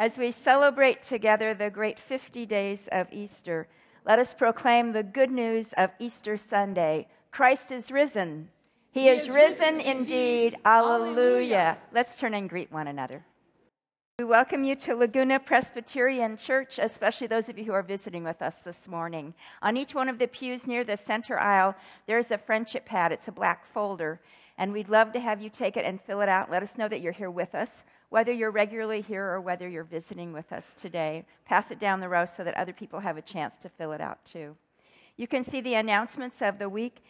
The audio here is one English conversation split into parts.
as we celebrate together the great 50 days of Easter, let us proclaim the good news of Easter Sunday. Christ is risen. He, he is, is, risen, risen indeed. Alleluia. Alleluia. Let's turn and greet one another. We welcome you to Laguna Presbyterian Church, especially those of you who are visiting with us this morning. On each one of the pews near the center aisle, there's a friendship pad. It's a black folder, and we'd love to have you take it and fill it out. Let us know that you're here with us whether you're regularly here or whether you're visiting with us today. Pass it down the row so that other people have a chance to fill it out too. You can see the announcements of the week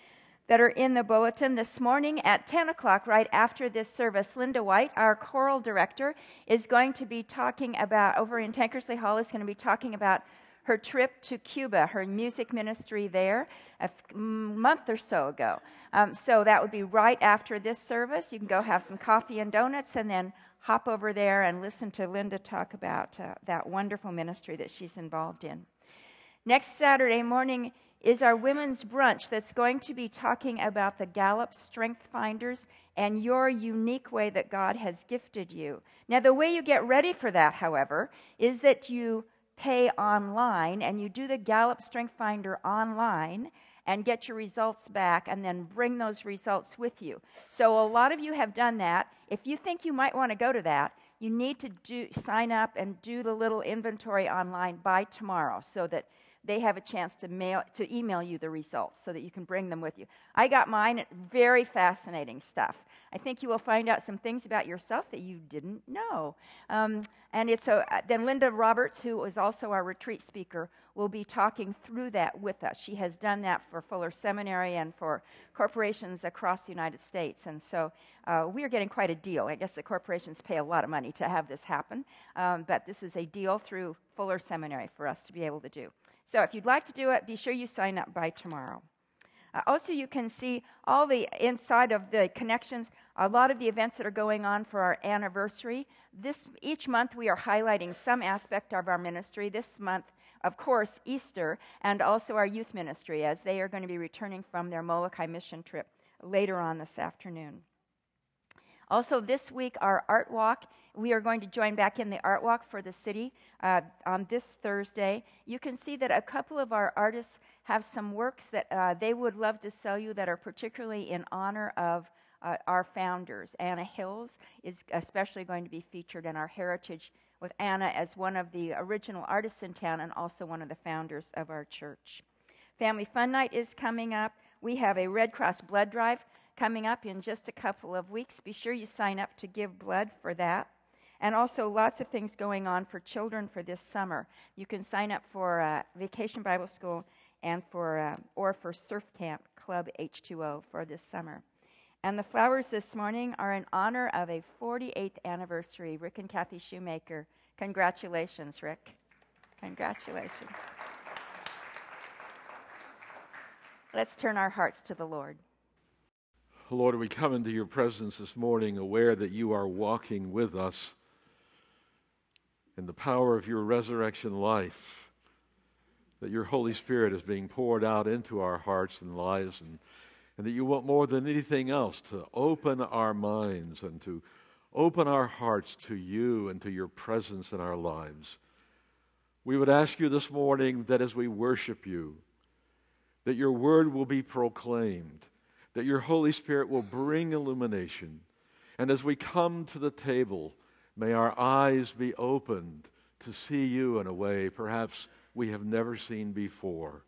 that are in the bulletin this morning at 10 o'clock, right after this service. Linda White, our choral director, is going to be talking about, over in Tankersley Hall, is going to be talking about her trip to Cuba, her music ministry there, a f- month or so ago. Um, so that would be right after this service. You can go have some coffee and donuts and then hop over there and listen to Linda talk about uh, that wonderful ministry that she's involved in. Next Saturday morning is our women's brunch that's going to be talking about the Gallup Strength Finders and your unique way that God has gifted you. Now, the way you get ready for that, however, is that you pay online and you do the Gallup Strength Finder online and get your results back and then bring those results with you. So a lot of you have done that. If you think you might want to go to that, you need to do, sign up and do the little inventory online by tomorrow so that they have a chance to mail to email you the results so that you can bring them with you. I got mine, very fascinating stuff. I think you will find out some things about yourself that you didn't know. Um, and it's a, then Linda Roberts, who is also our retreat speaker, will be talking through that with us. She has done that for Fuller Seminary and for corporations across the United States. And so uh, we are getting quite a deal. I guess the corporations pay a lot of money to have this happen, um, but this is a deal through Fuller Seminary for us to be able to do. So if you'd like to do it, be sure you sign up by tomorrow. Uh, also, you can see all the inside of the connections, a lot of the events that are going on for our anniversary. This each month we are highlighting some aspect of our ministry. This month of course, Easter, and also our youth ministry, as they are going to be returning from their Molokai mission trip later on this afternoon. Also, this week, our art walk. We are going to join back in the art walk for the city uh, on this Thursday. You can see that a couple of our artists have some works that uh, they would love to sell you that are particularly in honor of uh, our founders. Anna Hills is especially going to be featured in our Heritage with Anna as one of the original artists in town and also one of the founders of our church. Family Fun Night is coming up. We have a Red Cross blood drive coming up in just a couple of weeks. Be sure you sign up to give blood for that. And also, lots of things going on for children for this summer. You can sign up for uh, Vacation Bible School and for uh, or for Surf Camp Club H2O for this summer. And the flowers this morning are in honor of a 48th anniversary. Rick and Kathy Shoemaker. Congratulations, Rick. Congratulations. Let's turn our hearts to the Lord. Lord, we come into your presence this morning aware that you are walking with us in the power of your resurrection life, that your Holy Spirit is being poured out into our hearts and lives and and that you want more than anything else to open our minds and to open our hearts to you and to your presence in our lives. We would ask you this morning that as we worship you, that your word will be proclaimed, that your Holy Spirit will bring illumination. And as we come to the table, may our eyes be opened to see you in a way perhaps we have never seen before.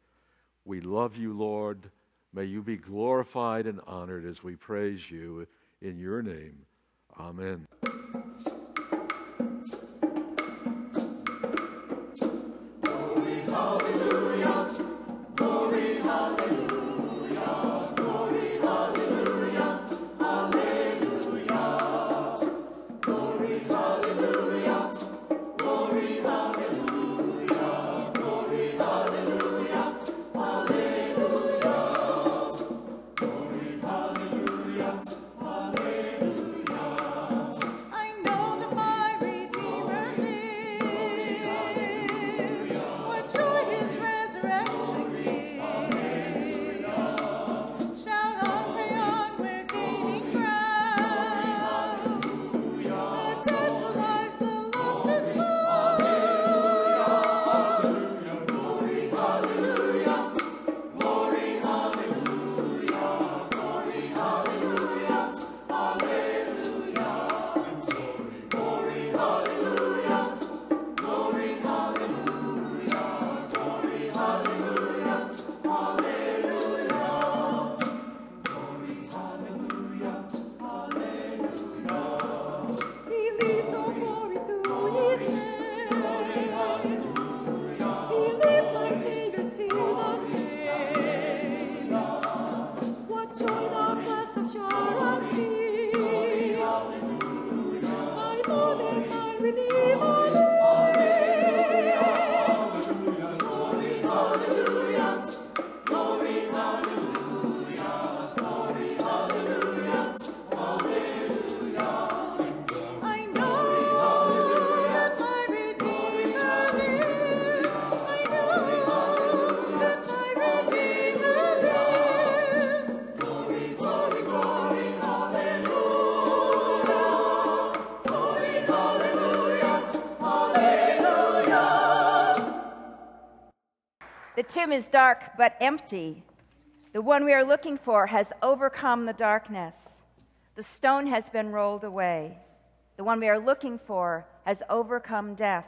We love you, Lord. May you be glorified and honored as we praise you in your name. Amen. Tomb is dark but empty. The one we are looking for has overcome the darkness. The stone has been rolled away. The one we are looking for has overcome death.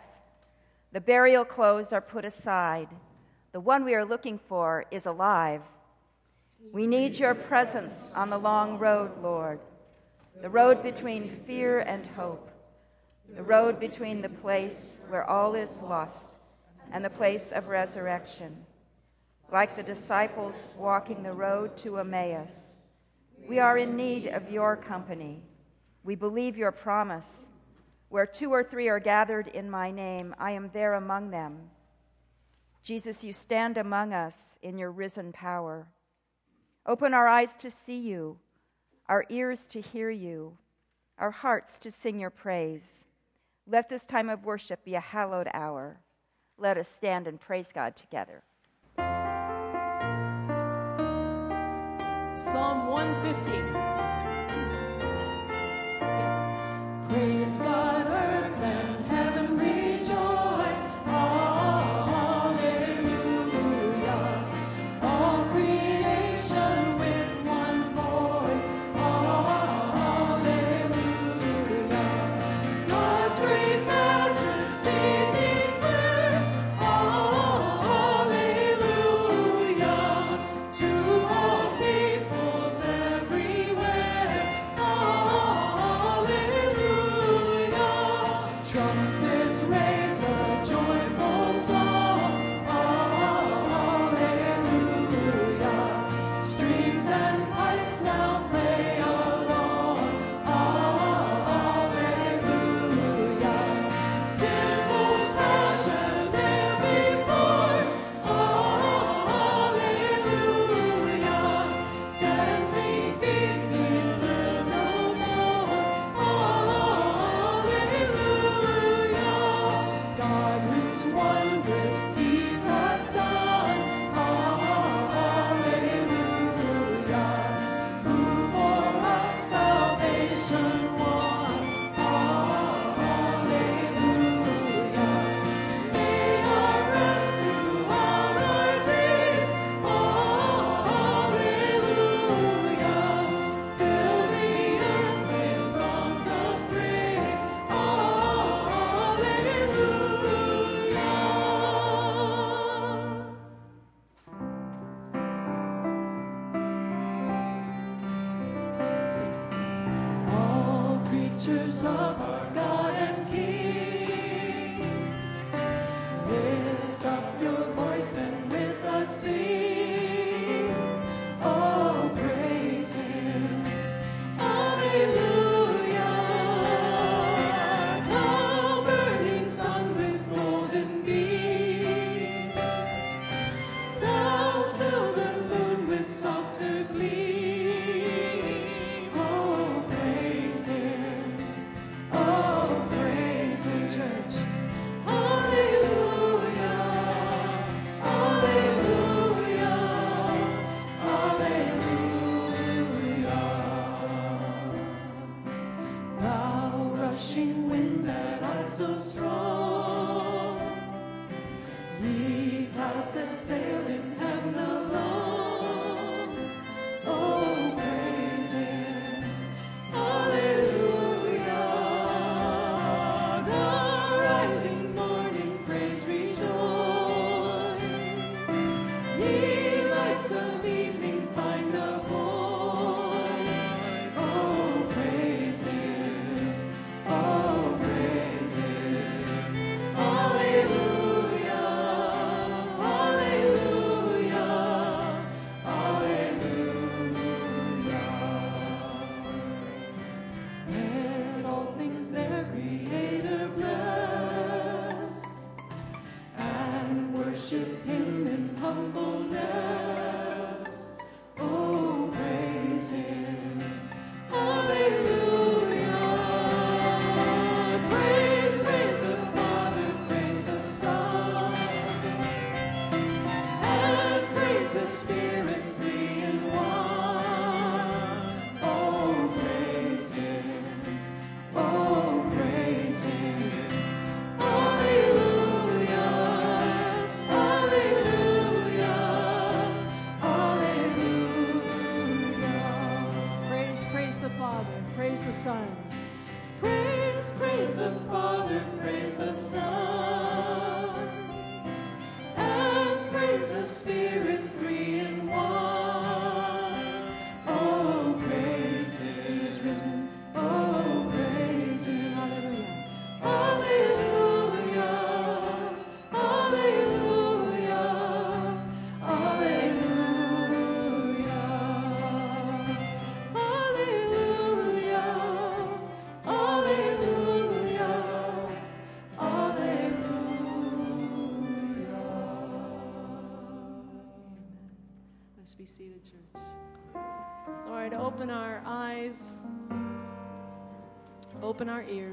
The burial clothes are put aside. The one we are looking for is alive. We need your presence on the long road, Lord, the road between fear and hope, the road between the place where all is lost and the place of resurrection. Like the disciples walking the road to Emmaus, we are in need of your company. We believe your promise. Where two or three are gathered in my name, I am there among them. Jesus, you stand among us in your risen power. Open our eyes to see you, our ears to hear you, our hearts to sing your praise. Let this time of worship be a hallowed hour. Let us stand and praise God together. Psalm 150.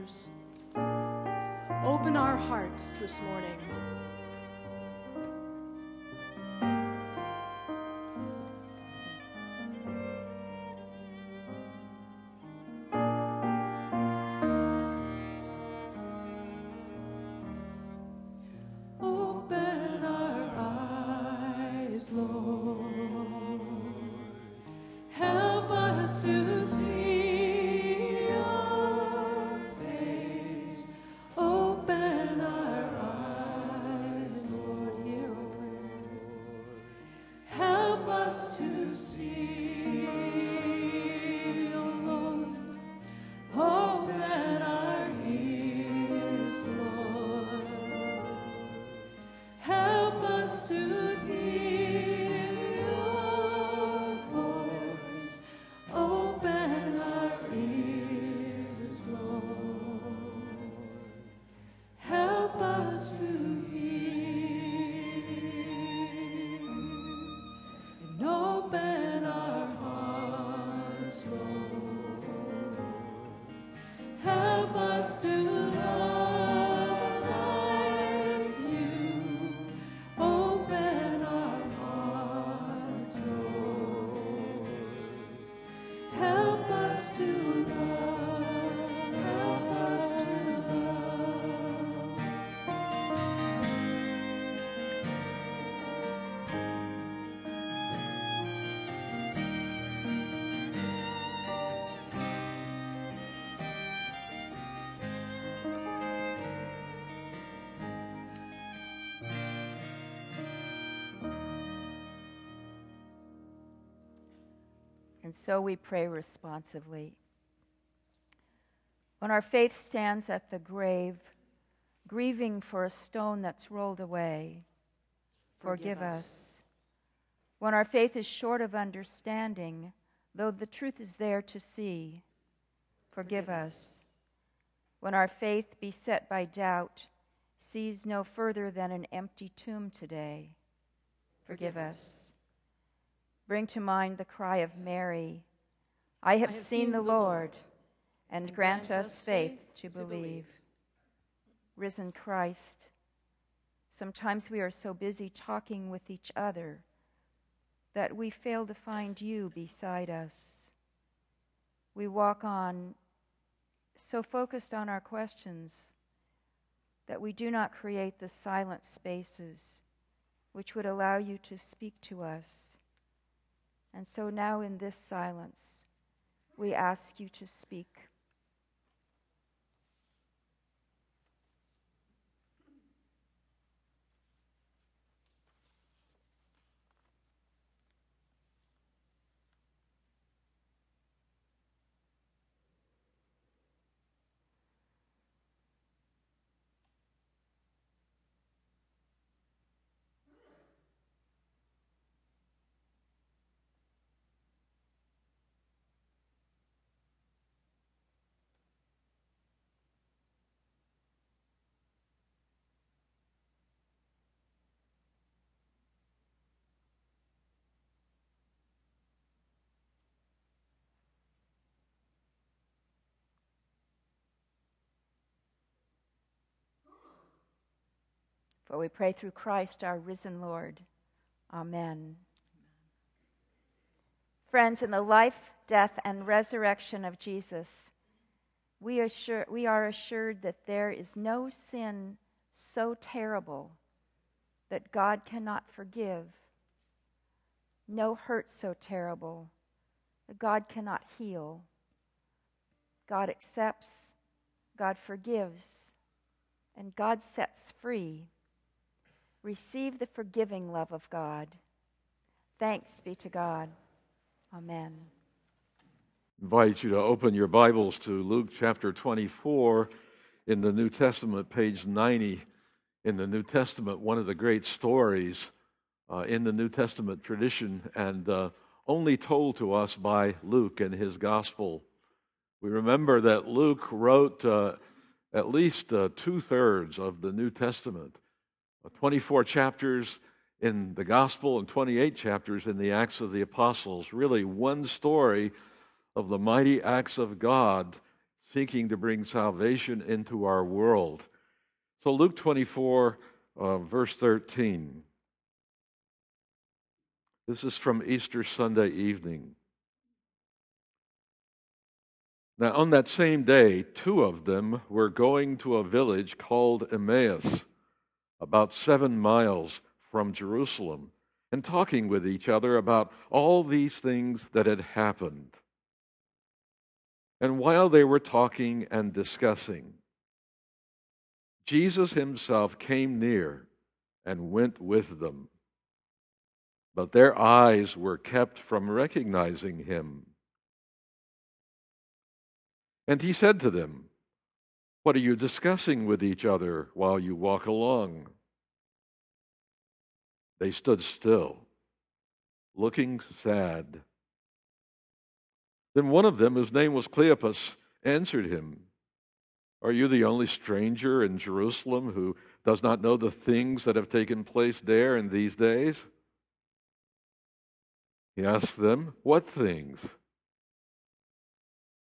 Ears, open our hearts this morning. Open our eyes, Lord. So we pray responsively. When our faith stands at the grave, grieving for a stone that's rolled away, forgive, Forgive us. us. When our faith is short of understanding, though the truth is there to see, forgive, Forgive us. When our faith, beset by doubt, sees no further than an empty tomb today, forgive, Forgive us. us. Bring to mind the cry of Mary I have, seen, the Lord, and, grant, us faith to believe. Risen Christ, sometimes we are so busy talking with each other that we fail to find you beside us. We walk on so focused on our questions that we do not create the silent spaces which would allow you to speak to us. And so now, in this silence, we ask you to speak. For we pray through Christ our risen Lord. Amen. Friends, in the life, death, and resurrection of Jesus, we, assure, we are assured that there is no sin so terrible that God cannot forgive, no hurt so terrible that God cannot heal. God accepts, God forgives, and God sets free. Receive the forgiving love of God. Thanks be to God. Amen. I invite you to open your Bibles to Luke chapter 24 in the New Testament, page 90 in the New Testament, one of the great stories uh, in the New Testament tradition and uh, only told to us by Luke and his gospel. We remember that Luke wrote uh, at least uh, two thirds of the New Testament, 24 chapters in the gospel and 28 chapters in the Acts of the Apostles. Really, one story of the mighty acts of God seeking to bring salvation into our world. So, Luke 24, uh, verse 13. This is from Easter Sunday evening. Now, on that same day, two of them were going to a village called Emmaus, about seven miles from Jerusalem, and talking with each other about all these things that had happened. And while they were talking and discussing, Jesus himself came near and went with them. But their eyes were kept from recognizing him. And he said to them, What are you discussing with each other while you walk along? They stood still, looking sad. Then one of them, whose name was Cleopas, answered him, are you the only stranger in Jerusalem who does not know the things that have taken place there in these days? He asked them, What things?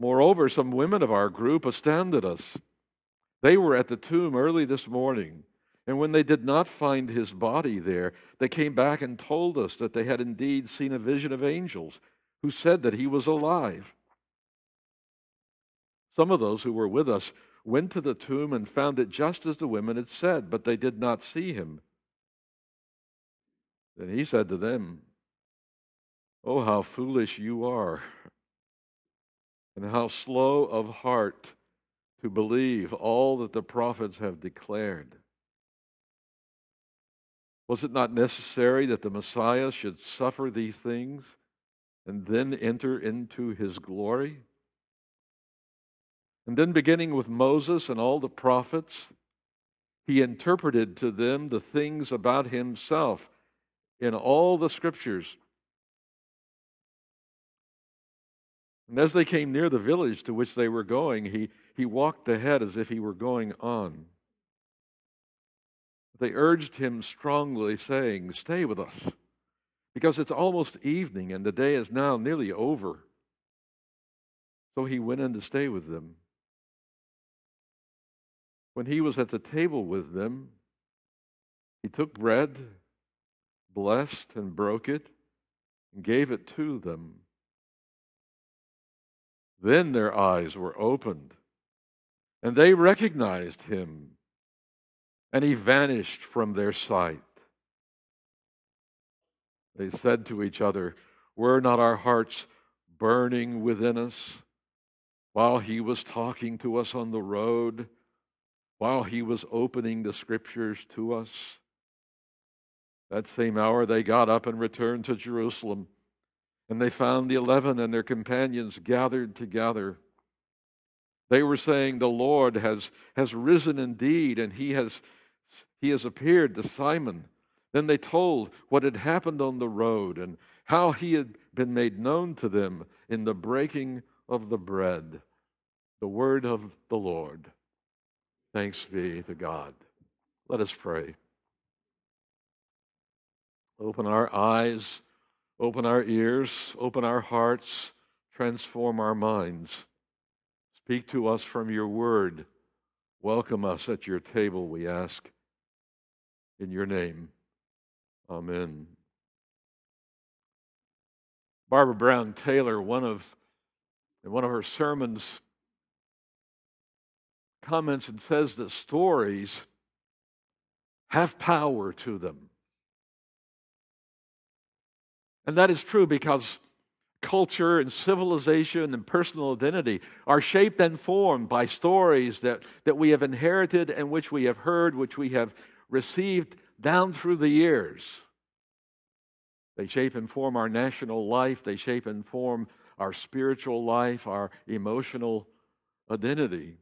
Moreover, some women of our group astounded us. They were at the tomb early this morning, and when they did not find his body there, they came back and told us that they had indeed seen a vision of angels who said that he was alive. Some of those who were with us went to the tomb and found it just as the women had said, but they did not see him. Then he said to them, Oh, how foolish you are, and how slow of heart to believe all that the prophets have declared. Was it not necessary that the Messiah should suffer these things and then enter into his glory? And then, beginning with Moses and all the prophets, he interpreted to them the things about himself in all the scriptures. And as they came near the village to which they were going, he, he walked ahead as if he were going on. They urged him strongly, saying, Stay with us, because it's almost evening and the day is now nearly over. So he went in to stay with them. When he was at the table with them, he took bread, blessed and broke it, and gave it to them. Then their eyes were opened, and they recognized him, and he vanished from their sight. They said to each other, Were not our hearts burning within us while he was talking to us on the road? while he was opening the scriptures to us. That same hour, they got up and returned to Jerusalem. And they found the eleven and their companions gathered together. They were saying, The Lord has, has risen indeed, and he has, he has appeared to Simon. Then they told what had happened on the road and how he had been made known to them in the breaking of the bread. The word of the Lord. Thanks be to God. Let us pray. Open our eyes, open our ears, open our hearts, Transform our minds. Speak to us from your word. Welcome us at your table, we ask. In your name. Amen. Barbara Brown Taylor, one of in one of her sermons, comments and says that stories have power to them. And that is true because culture and civilization and personal identity are shaped and formed by stories that, that we have inherited and which we have heard, which we have received down through the years. They shape and form our national life, they shape and form our spiritual life, our emotional identity.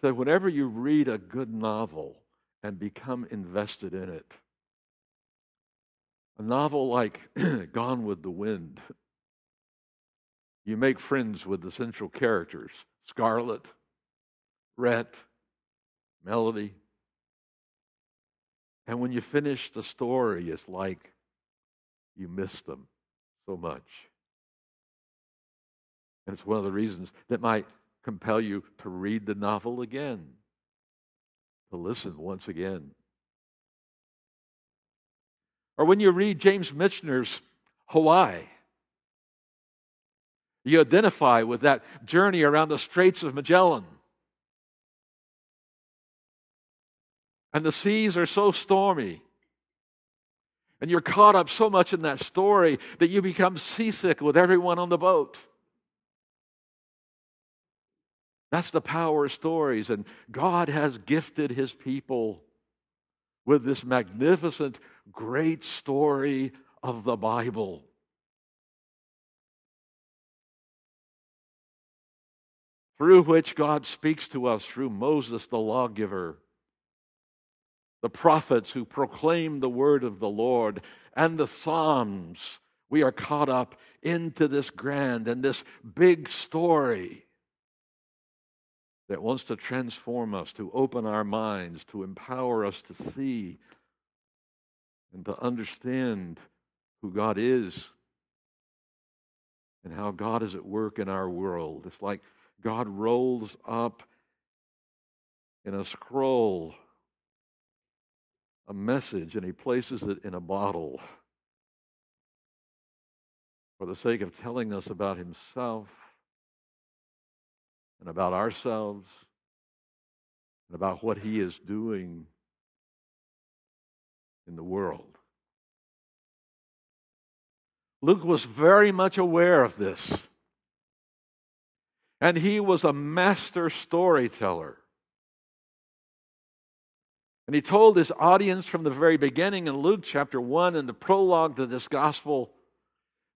So, whenever you read a good novel and become invested in it, a novel like Gone with the Wind, you make friends with the central characters Scarlett, Rhett, Melody. And when you finish the story, it's like you miss them so much. And it's one of the reasons that might compel you to read the novel again, to listen once again. Or when you read James Michener's Hawaii, you identify with that journey around the Straits of Magellan. And the seas are so stormy. And you're caught up so much in that story that you become seasick with everyone on the boat. That's the power of stories. And God has gifted his people with this magnificent, great story of the Bible. Through which God speaks to us through Moses, the lawgiver the prophets who proclaim the word of the Lord, and the Psalms. We are caught up into this grand and this big story that wants to transform us, to open our minds, to empower us to see and to understand who God is and how God is at work in our world. It's like God rolls up in a scroll a message and he places it in a bottle for the sake of telling us about himself and about ourselves and about what he is doing in the world. Luke was very much aware of this. And he was a master storyteller. And he told his audience from the very beginning in Luke chapter 1 in the prologue to this gospel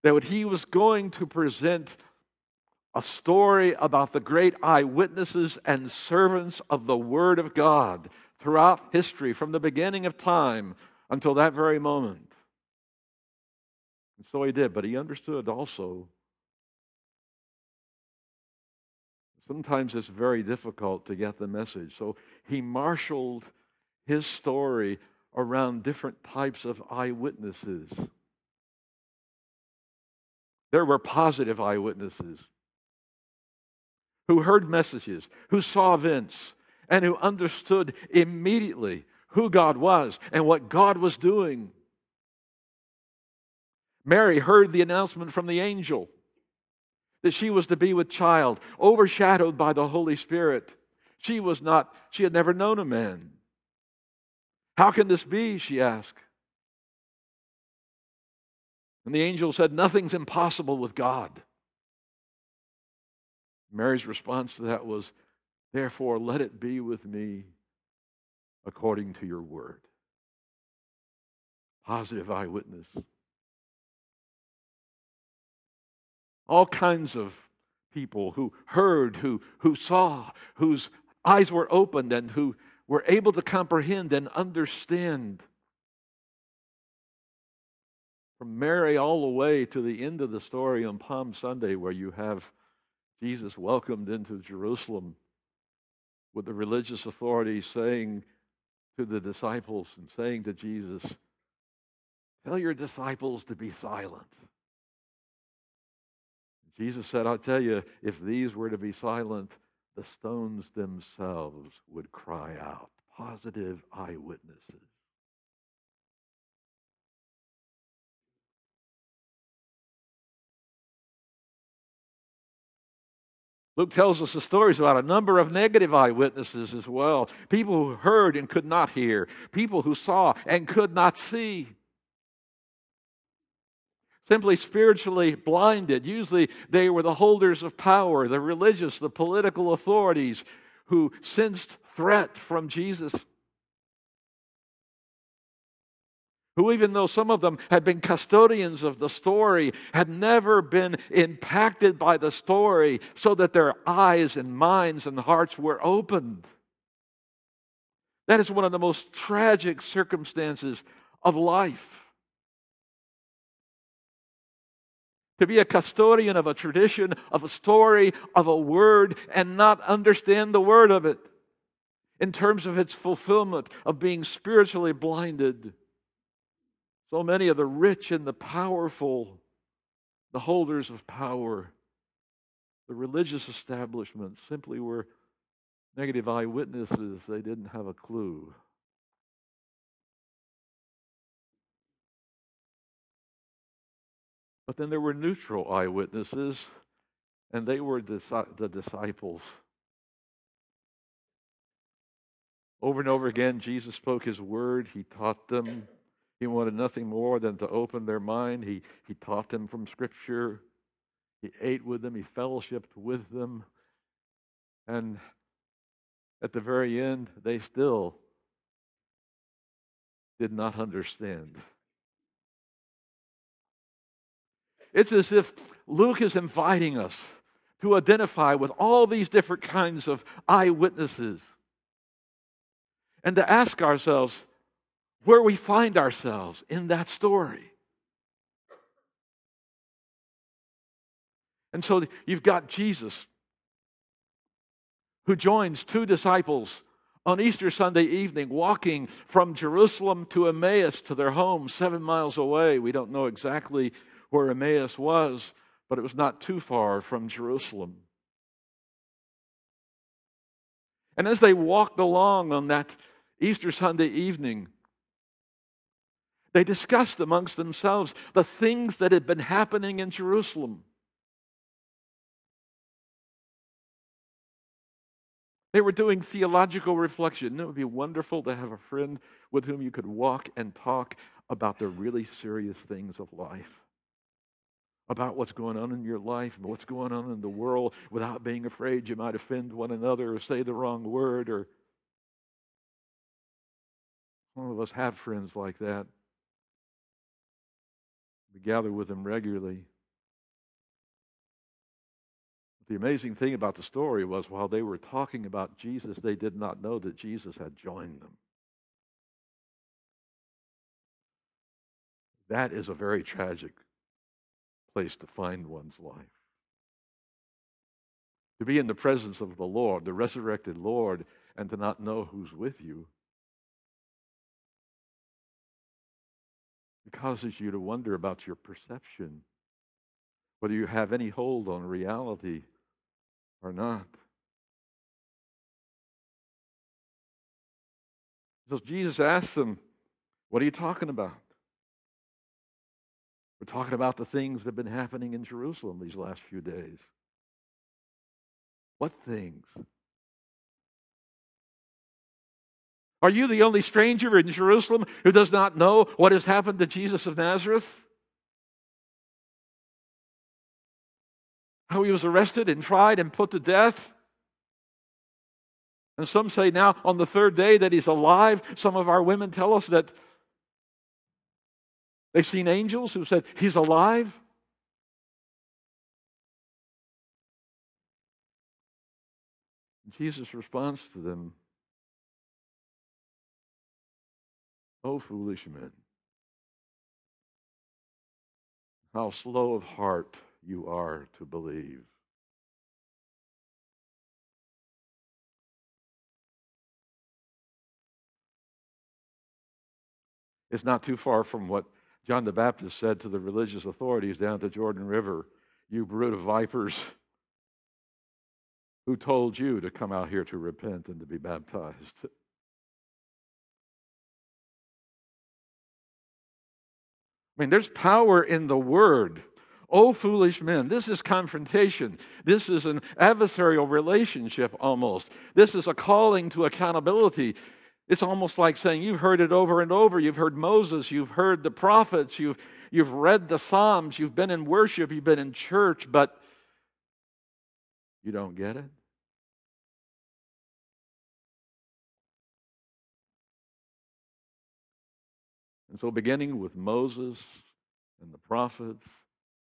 that he was going to present a story about the great eyewitnesses and servants of the Word of God throughout history, from the beginning of time until that very moment. And so he did, but he understood also. Sometimes it's very difficult to get the message. So he marshaled his story around different types of eyewitnesses. There were positive eyewitnesses who heard messages, who saw events, and who understood immediately who God was and what God was doing. Mary heard the announcement from the angel that she was to be with child, overshadowed by the Holy Spirit. She was not, she had never known a man. How can this be? She asked. And the angel said, Nothing's impossible with God. Mary's response to that was, Therefore, let it be with me according to your word. Positive eyewitness. All kinds of people who heard, who, who saw, whose eyes were opened, and who we're able to comprehend and understand. From Mary all the way to the end of the story on Palm Sunday, where you have Jesus welcomed into Jerusalem with the religious authorities saying to the disciples and saying to Jesus, Tell your disciples to be silent. Jesus said, I'll tell you, if these were to be silent, the stones themselves would cry out. Positive eyewitnesses. Luke tells us the stories about a number of negative eyewitnesses as well. People who heard and could not hear, people who saw and could not see. Simply spiritually blinded. Usually they were the holders of power, the religious, the political authorities who sensed threat from Jesus. Who, even though some of them had been custodians of the story, had never been impacted by the story so that their eyes and minds and hearts were opened. That is one of the most tragic circumstances of life. To be a custodian of a tradition, of a story, of a word, and not understand the word of it in terms of its fulfillment, of being spiritually blinded. So many of the rich and the powerful, the holders of power, the religious establishment simply were negative eyewitnesses. They didn't have a clue. But then there were neutral eyewitnesses, and they were the disciples. Over and over again, Jesus spoke his word, he taught them. He wanted nothing more than to open their mind. He, he taught them from Scripture. He ate with them. He fellowshipped with them. And at the very end, they still did not understand. It's as if Luke is inviting us to identify with all these different kinds of eyewitnesses and to ask ourselves where we find ourselves in that story. And so you've got Jesus who joins two disciples on Easter Sunday evening, walking from Jerusalem to Emmaus to their home seven miles away. We don't know exactly where Emmaus was, but it was not too far from Jerusalem. And as they walked along on that Easter Sunday evening, they discussed amongst themselves the things that had been happening in Jerusalem. They were doing theological reflection. It would be wonderful to have a friend with whom you could walk and talk about the really serious things of life, about what's going on in your life and what's going on in the world without being afraid you might offend one another or say the wrong word or some of us have friends like that. We gather with them regularly. The amazing thing about the story was while they were talking about Jesus, they did not know that Jesus had joined them. That is a very tragic place to find one's life. To be in the presence of the Lord, the resurrected Lord, and to not know who's with you It causes you to wonder about your perception, whether you have any hold on reality or not. So Jesus asked them, What are you talking about? We're talking about the things that have been happening in Jerusalem these last few days. What things? Are you the only stranger in Jerusalem who does not know what has happened to Jesus of Nazareth? How he was arrested and tried and put to death. And some say now on the third day that he's alive. Some of our women tell us that they've seen angels who said he's alive. Jesus responds to them O foolish men, how slow of heart you are to believe. It's not too far from what John the Baptist said to the religious authorities down at the Jordan River. You brood of vipers. Who told you to come out here to repent and to be baptized? I mean, there's power in the word. Oh, foolish men, this is confrontation. This is an adversarial relationship almost. This is a calling to accountability. It's almost like saying, You've heard it over and over. You've heard Moses, you've heard the prophets, you've, you've read the Psalms, you've been in worship, you've been in church, but you don't get it? And so, beginning with Moses and the prophets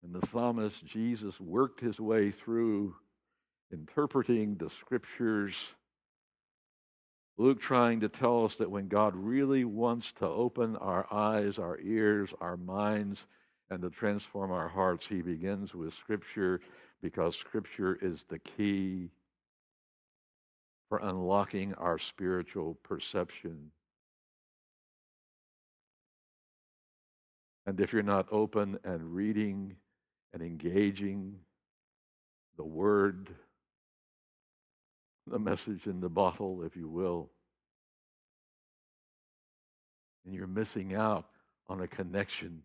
and the psalmist, Jesus worked his way through interpreting the scriptures. Luke trying to tell us that when God really wants to open our eyes, our ears, our minds, and to transform our hearts, he begins with Scripture because Scripture is the key for unlocking our spiritual perception. And if you're not open and reading and engaging the word, the message in the bottle, if you will, and you're missing out on a connection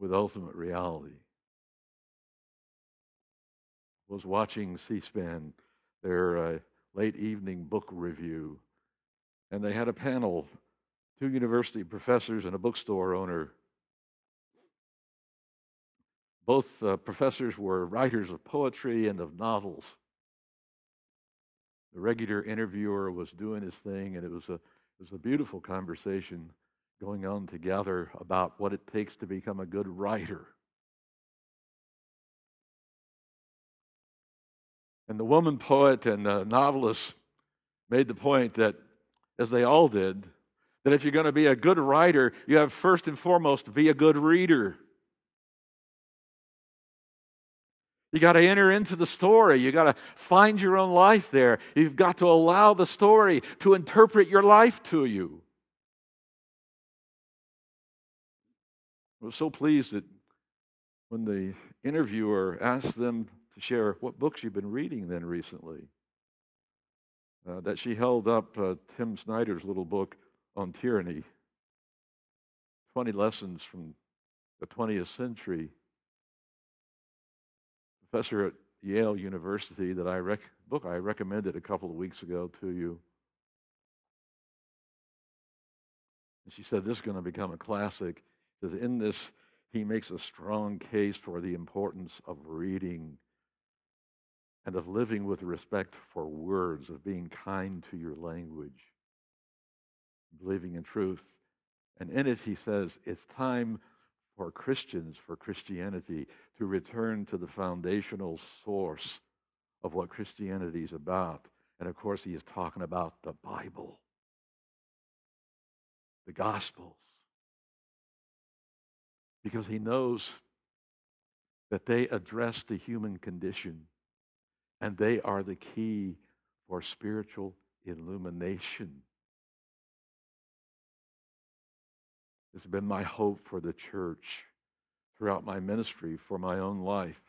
with ultimate reality. I was watching C SPAN, their uh, late evening book review, and they had a panel two university professors and a bookstore owner. Both uh, professors were writers of poetry and of novels. The regular interviewer was doing his thing, and it was a it was a beautiful conversation going on together about what it takes to become a good writer. And the woman poet and the novelist made the point that, as they all did, that if you're going to be a good writer, you have first and foremost to be a good reader. You got to enter into the story. You got to find your own life there. You've got to allow the story to interpret your life to you. I was so pleased that when the interviewer asked them to share what books you've been reading then recently, uh, that she held up uh, Tim Snyder's little book, on tyranny 20 lessons from the 20th century. Professor at Yale University that I rec- book I recommended a couple of weeks ago to you. And she said this is going to become a classic. Because in this, he makes a strong case for the importance of reading and of living with respect for words, of being kind to your language believing in truth. And in it, he says, it's time for Christians, for Christianity, to return to the foundational source of what Christianity is about. And of course, he is talking about the Bible, the Gospels, because he knows that they address the human condition and they are the key for spiritual illumination. It's been my hope for the church throughout my ministry, for my own life,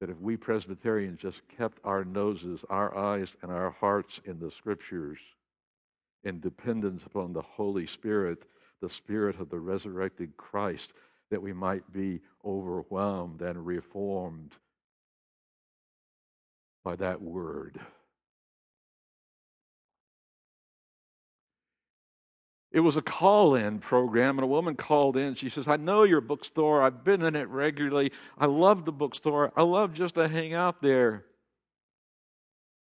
that if we Presbyterians just kept our noses, our eyes, and our hearts in the Scriptures, in dependence upon the Holy Spirit, the Spirit of the resurrected Christ, that we might be overwhelmed and reformed by that word. It was a call in program, and a woman called in. She says, I know your bookstore. I've been in it regularly. I love the bookstore. I love just to hang out there.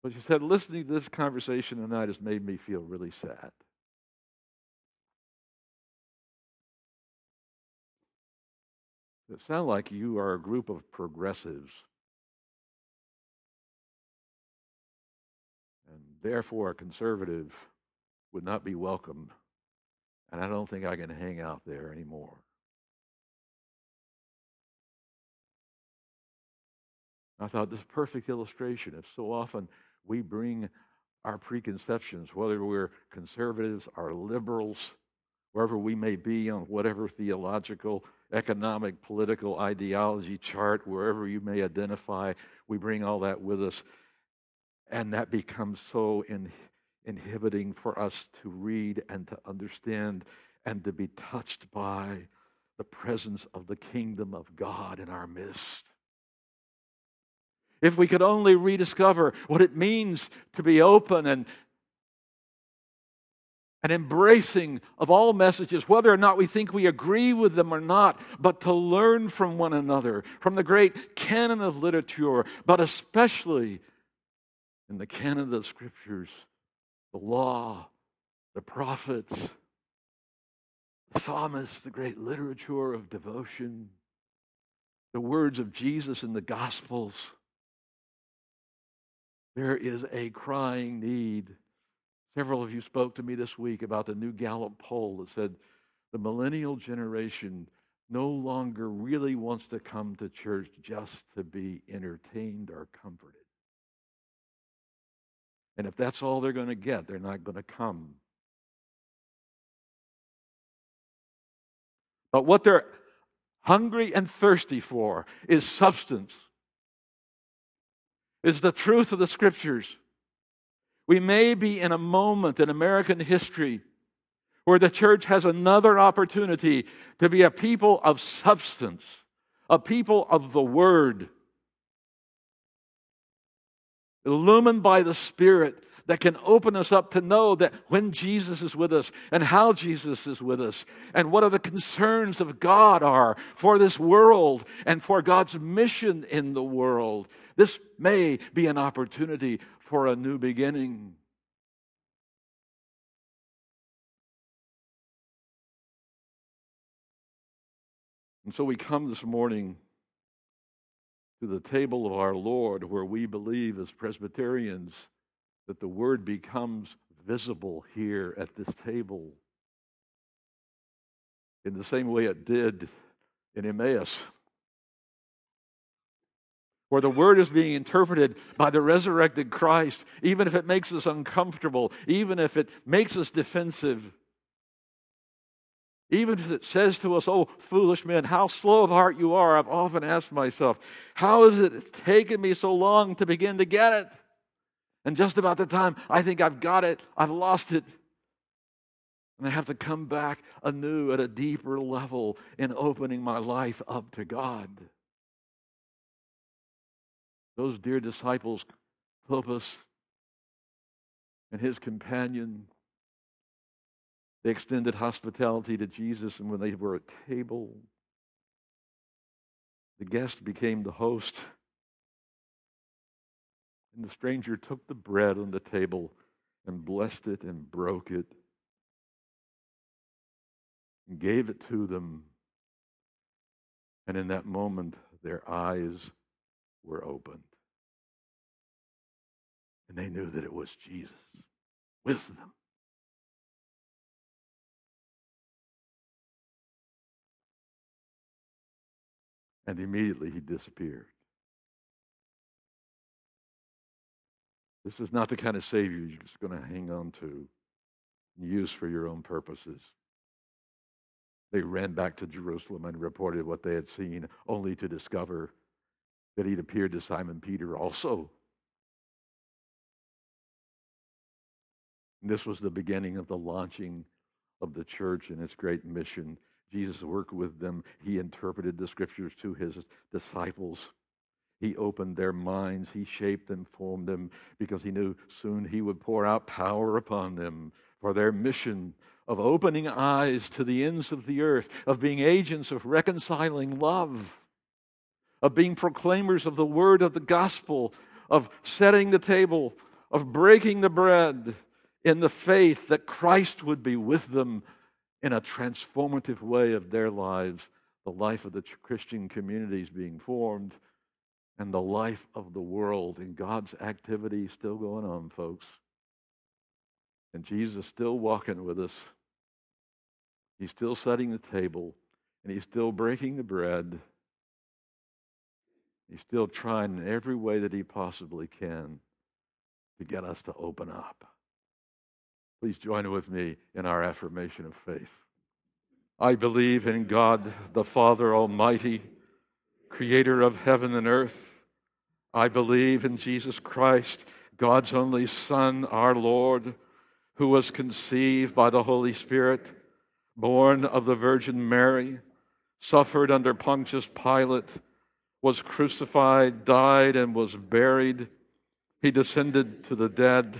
But she said, listening to this conversation tonight has made me feel really sad. It sounds like you are a group of progressives. And therefore, a conservative would not be welcome and I don't think I can hang out there anymore. I thought this perfect illustration of so often we bring our preconceptions, whether we're conservatives or liberals, wherever we may be on whatever theological economic, political ideology chart, wherever you may identify. We bring all that with us. And that becomes so in, inhibiting for us to read and to understand and to be touched by the presence of the kingdom of God in our midst. If we could only rediscover what it means to be open and an embracing of all messages, whether or not we think we agree with them or not, but to learn from one another, from the great canon of literature, but especially in the canon of the scriptures, the law, the prophets, the psalmists, the great literature of devotion, the words of Jesus in the Gospels. There is a crying need Several of you spoke to me this week about the new Gallup poll that said the millennial generation no longer really wants to come to church just to be entertained or comforted. And if that's all they're going to get, they're not going to come. But what they're hungry and thirsty for is substance, is the truth of the scriptures. We may be in a moment in American history where the church has another opportunity to be a people of substance, a people of the Word, illumined by the Spirit that can open us up to know that when Jesus is with us and how Jesus is with us and what are the concerns of God are for this world and for God's mission in the world. This may be an opportunity for a new beginning. And so we come this morning to the table of our Lord where we believe as Presbyterians that the Word becomes visible here at this table. In the same way it did in Emmaus where the word is being interpreted by the resurrected Christ, even if it makes us uncomfortable, even if it makes us defensive, even if it says to us, Oh, foolish men, how slow of heart you are, I've often asked myself, how has it taken me so long to begin to get it? And just about the time I think I've got it, I've lost it. And I have to come back anew at a deeper level in opening my life up to God. Those dear disciples, Cleopas and his companion, they extended hospitality to Jesus, and when they were at table, the guest became the host. And the stranger took the bread on the table and blessed it and broke it and gave it to them. And in that moment, their eyes were opened. And they knew that it was Jesus with them. And immediately he disappeared. This is not the kind of Savior you're just going to hang on to and use for your own purposes. They ran back to Jerusalem and reported what they had seen, only to discover that he'd appeared to Simon Peter also. And this was the beginning of the launching of the church and its great mission. Jesus worked with them. He interpreted the scriptures to his disciples. He opened their minds. He shaped and formed them because he knew soon he would pour out power upon them for their mission of opening eyes to the ends of the earth, of being agents of reconciling love of being proclaimers of the word of the gospel, of setting the table, of breaking the bread in the faith that Christ would be with them in a transformative way of their lives, the life of the Christian communities being formed, and the life of the world and God's activity still going on, folks. And Jesus still walking with us. He's still setting the table, and he's still breaking the bread He's still trying in every way that he possibly can to get us to open up. Please join with me in our affirmation of faith. I believe in God, the Father Almighty, creator of heaven and earth. I believe in Jesus Christ, God's only Son, our Lord, who was conceived by the Holy Spirit, born of the Virgin Mary, suffered under Pontius Pilate, was crucified, died, and was buried. He descended to the dead.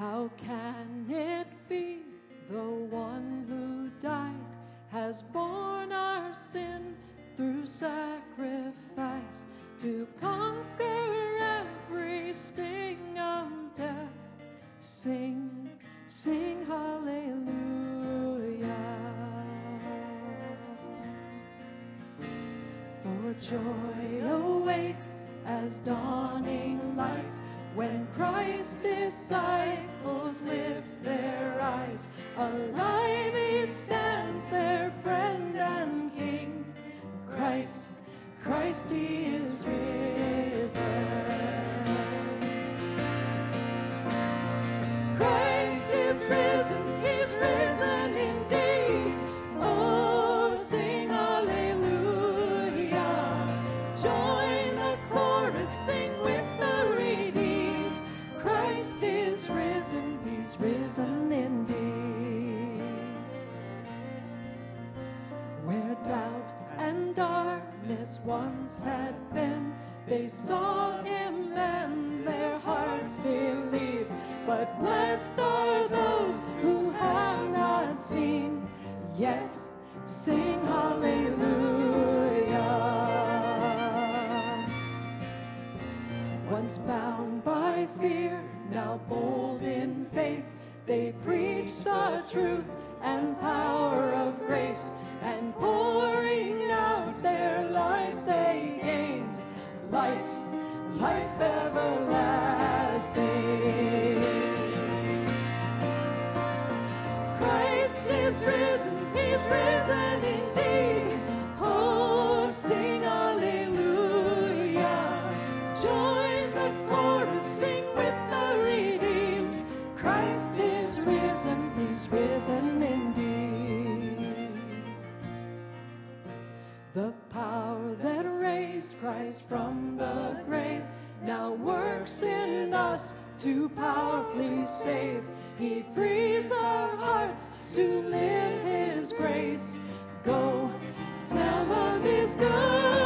How can it be the one who died has borne our sin through sacrifice to conquer every sting of death? Sing, sing hallelujah. For joy awaits as dawning light when Christ's disciples lift their eyes. Alive he stands, their friend and king. Christ, Christ he is risen. Saw him and their hearts believed. But blessed are those who have not seen, yet sing hallelujah. Once bound by fear, now bold in faith, they preach the truth The power that raised Christ from the grave now works in us to powerfully save. He frees our hearts to live His grace. Go tell of His goodness.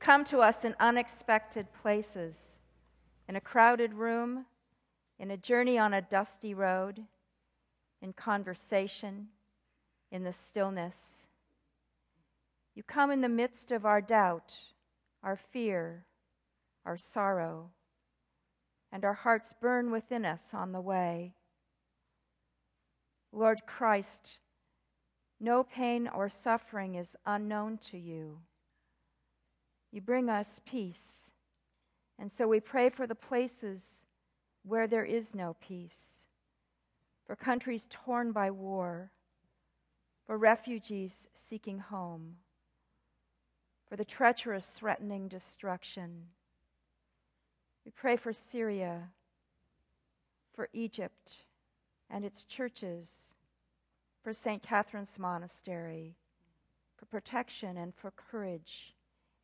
Come to us in unexpected places, in a crowded room, in a journey on a dusty road, in conversation, in the stillness. You come in the midst of our doubt, our fear, our sorrow, and our hearts burn within us on the way. Lord Christ, no pain or suffering is unknown to you. You bring us peace. And so we pray for the places where there is no peace, for countries torn by war, for refugees seeking home, for the treacherous threatening destruction. We pray for Syria, for Egypt and its churches, for St. Catherine's Monastery, for protection and for courage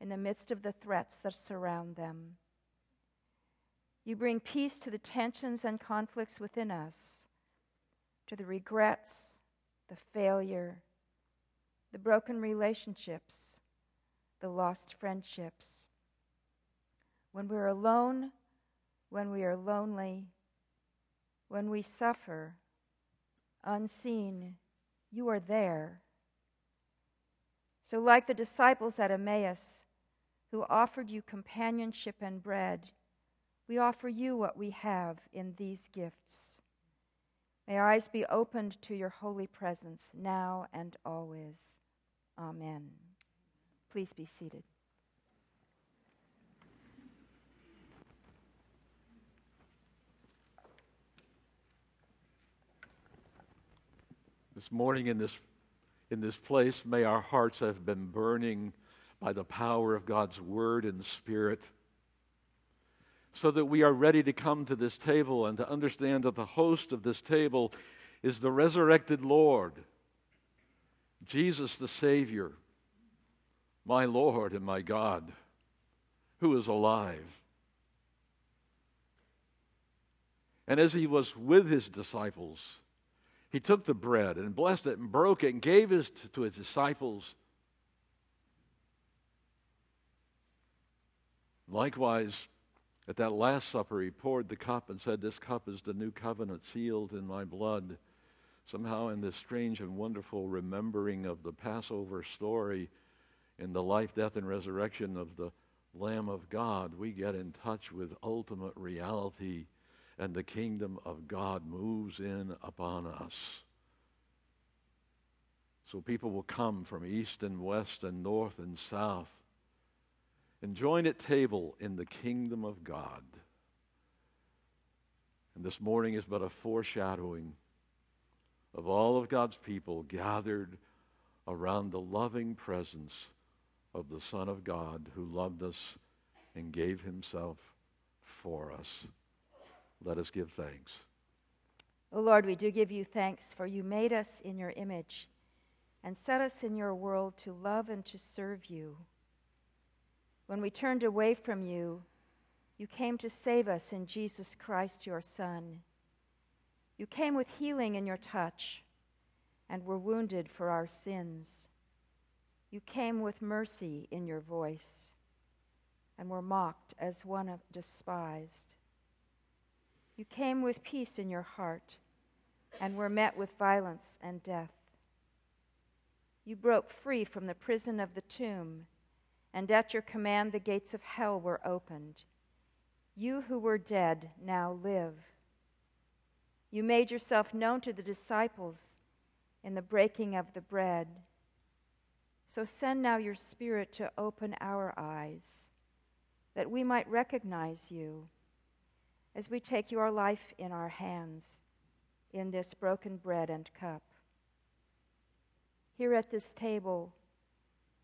in the midst of the threats that surround them. You bring peace to the tensions and conflicts within us, to the regrets, the failure, the broken relationships, the lost friendships. When we're alone, when we are lonely, when we suffer, unseen, you are there. So, like the disciples at Emmaus, who offered you companionship and bread, we offer you what we have in these gifts. May our eyes be opened to your holy presence now and always. Amen. Please be seated. This morning in this, in this place, may our hearts have been burning by the power of God's Word and Spirit so that we are ready to come to this table and to understand that the host of this table is the resurrected Lord, Jesus the Savior, my Lord and my God, who is alive. And as he was with his disciples, he took the bread and blessed it and broke it and gave it to his disciples. Likewise, at that Last Supper, he poured the cup and said, This cup is the new covenant sealed in my blood. Somehow, in this strange and wonderful remembering of the Passover story in the life, death, and resurrection of the Lamb of God, we get in touch with ultimate reality, and the kingdom of God moves in upon us. So people will come from east and west and north and south and join at table in the kingdom of God. And this morning is but a foreshadowing of all of God's people gathered around the loving presence of the Son of God who loved us and gave himself for us. Let us give thanks. O oh Lord, we do give you thanks, for you made us in your image and set us in your world to love and to serve you. When we turned away from you, you came to save us in Jesus Christ, your Son. You came with healing in your touch and were wounded for our sins. You came with mercy in your voice and were mocked as one of despised. You came with peace in your heart and were met with violence and death. You broke free from the prison of the tomb and at your command the gates of hell were opened. You who were dead now live. You made yourself known to the disciples in the breaking of the bread. So send now your Spirit to open our eyes, that we might recognize you as we take your life in our hands in this broken bread and cup. Here at this table,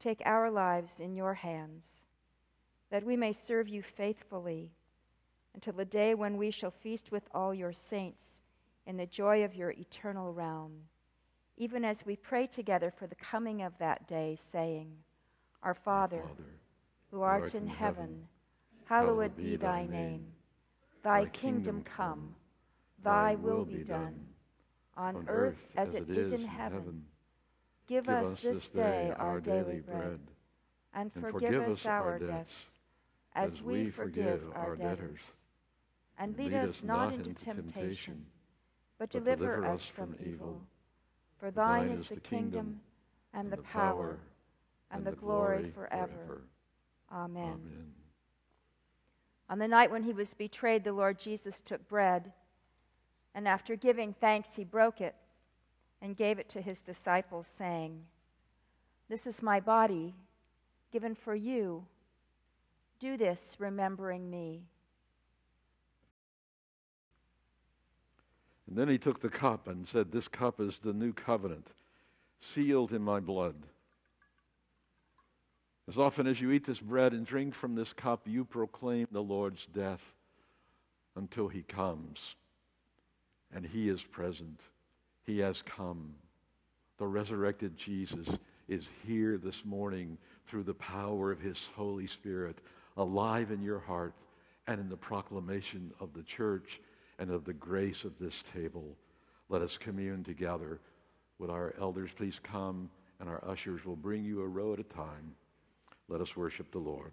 Take our lives in your hands, that we may serve you faithfully until the day when we shall feast with all your saints in the joy of your eternal realm, even as we pray together for the coming of that day, saying, Our Father, Our Father who art, art in, heaven hallowed be thy name. Thy kingdom come, thy will be done, on earth as it is in heaven. Give, Give us this day our daily bread, and forgive us our debts, as we forgive our debtors. And lead us not into temptation, but deliver us from evil. For thine is the kingdom, and the power, and the glory forever. Amen. On the night when he was betrayed, the Lord Jesus took bread, and after giving thanks, he broke it and gave it to his disciples, saying, This is my body given for you. Do this, remembering me. And then he took the cup and said, This cup is the new covenant, sealed in my blood. As often as you eat this bread and drink from this cup, you proclaim the Lord's death until he comes. And he is present, he has come. The resurrected Jesus is here this morning through the power of his Holy Spirit, alive in your heart and in the proclamation of the church and of the grace of this table. Let us commune together. Would our elders please come, and our ushers will bring you a row at a time. Let us worship the Lord.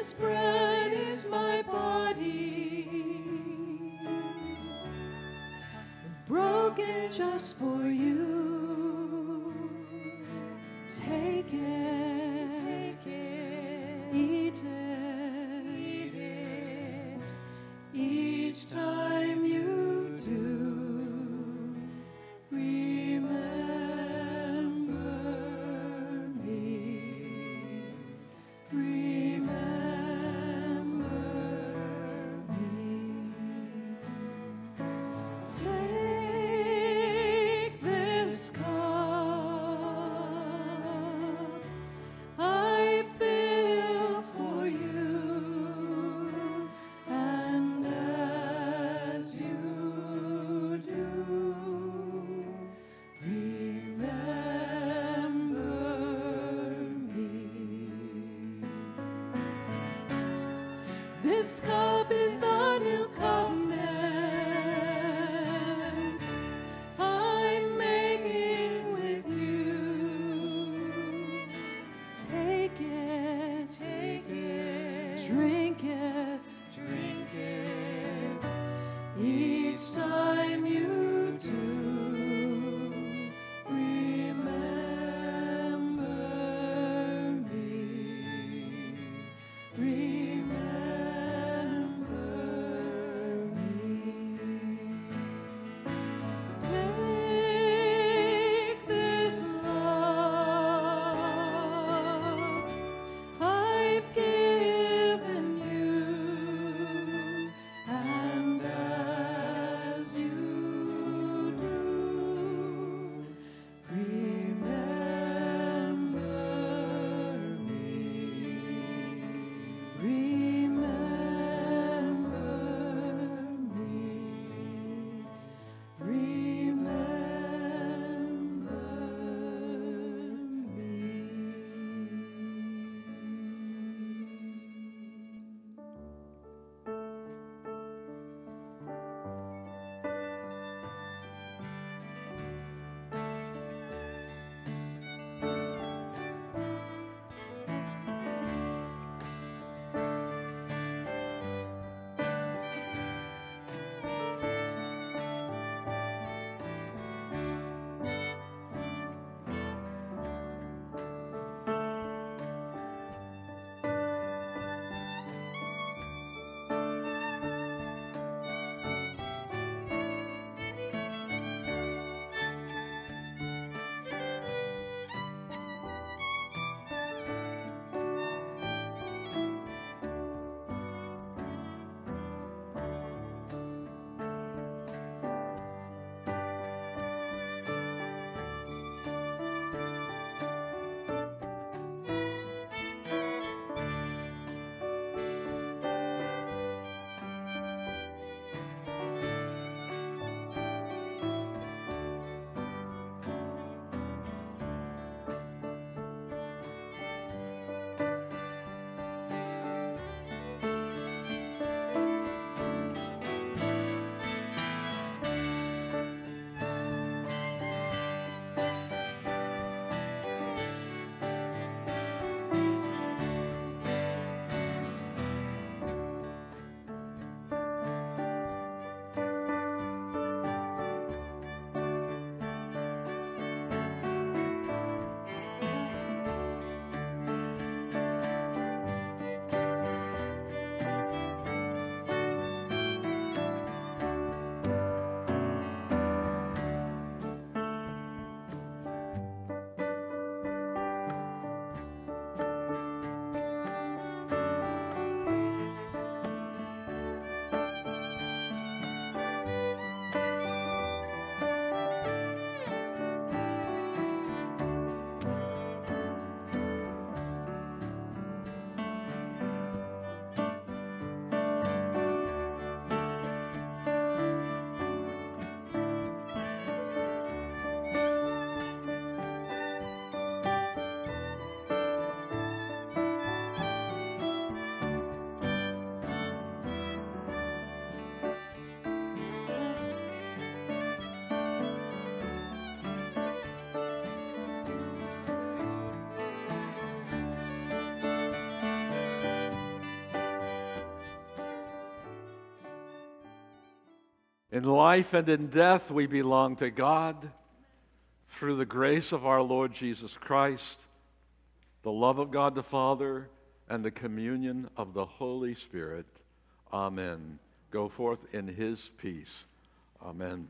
This bread is my body, broken just for In life and in death, we belong to God through the grace of our Lord Jesus Christ, the love of God the Father, and the communion of the Holy Spirit. Amen. Go forth in his peace. Amen.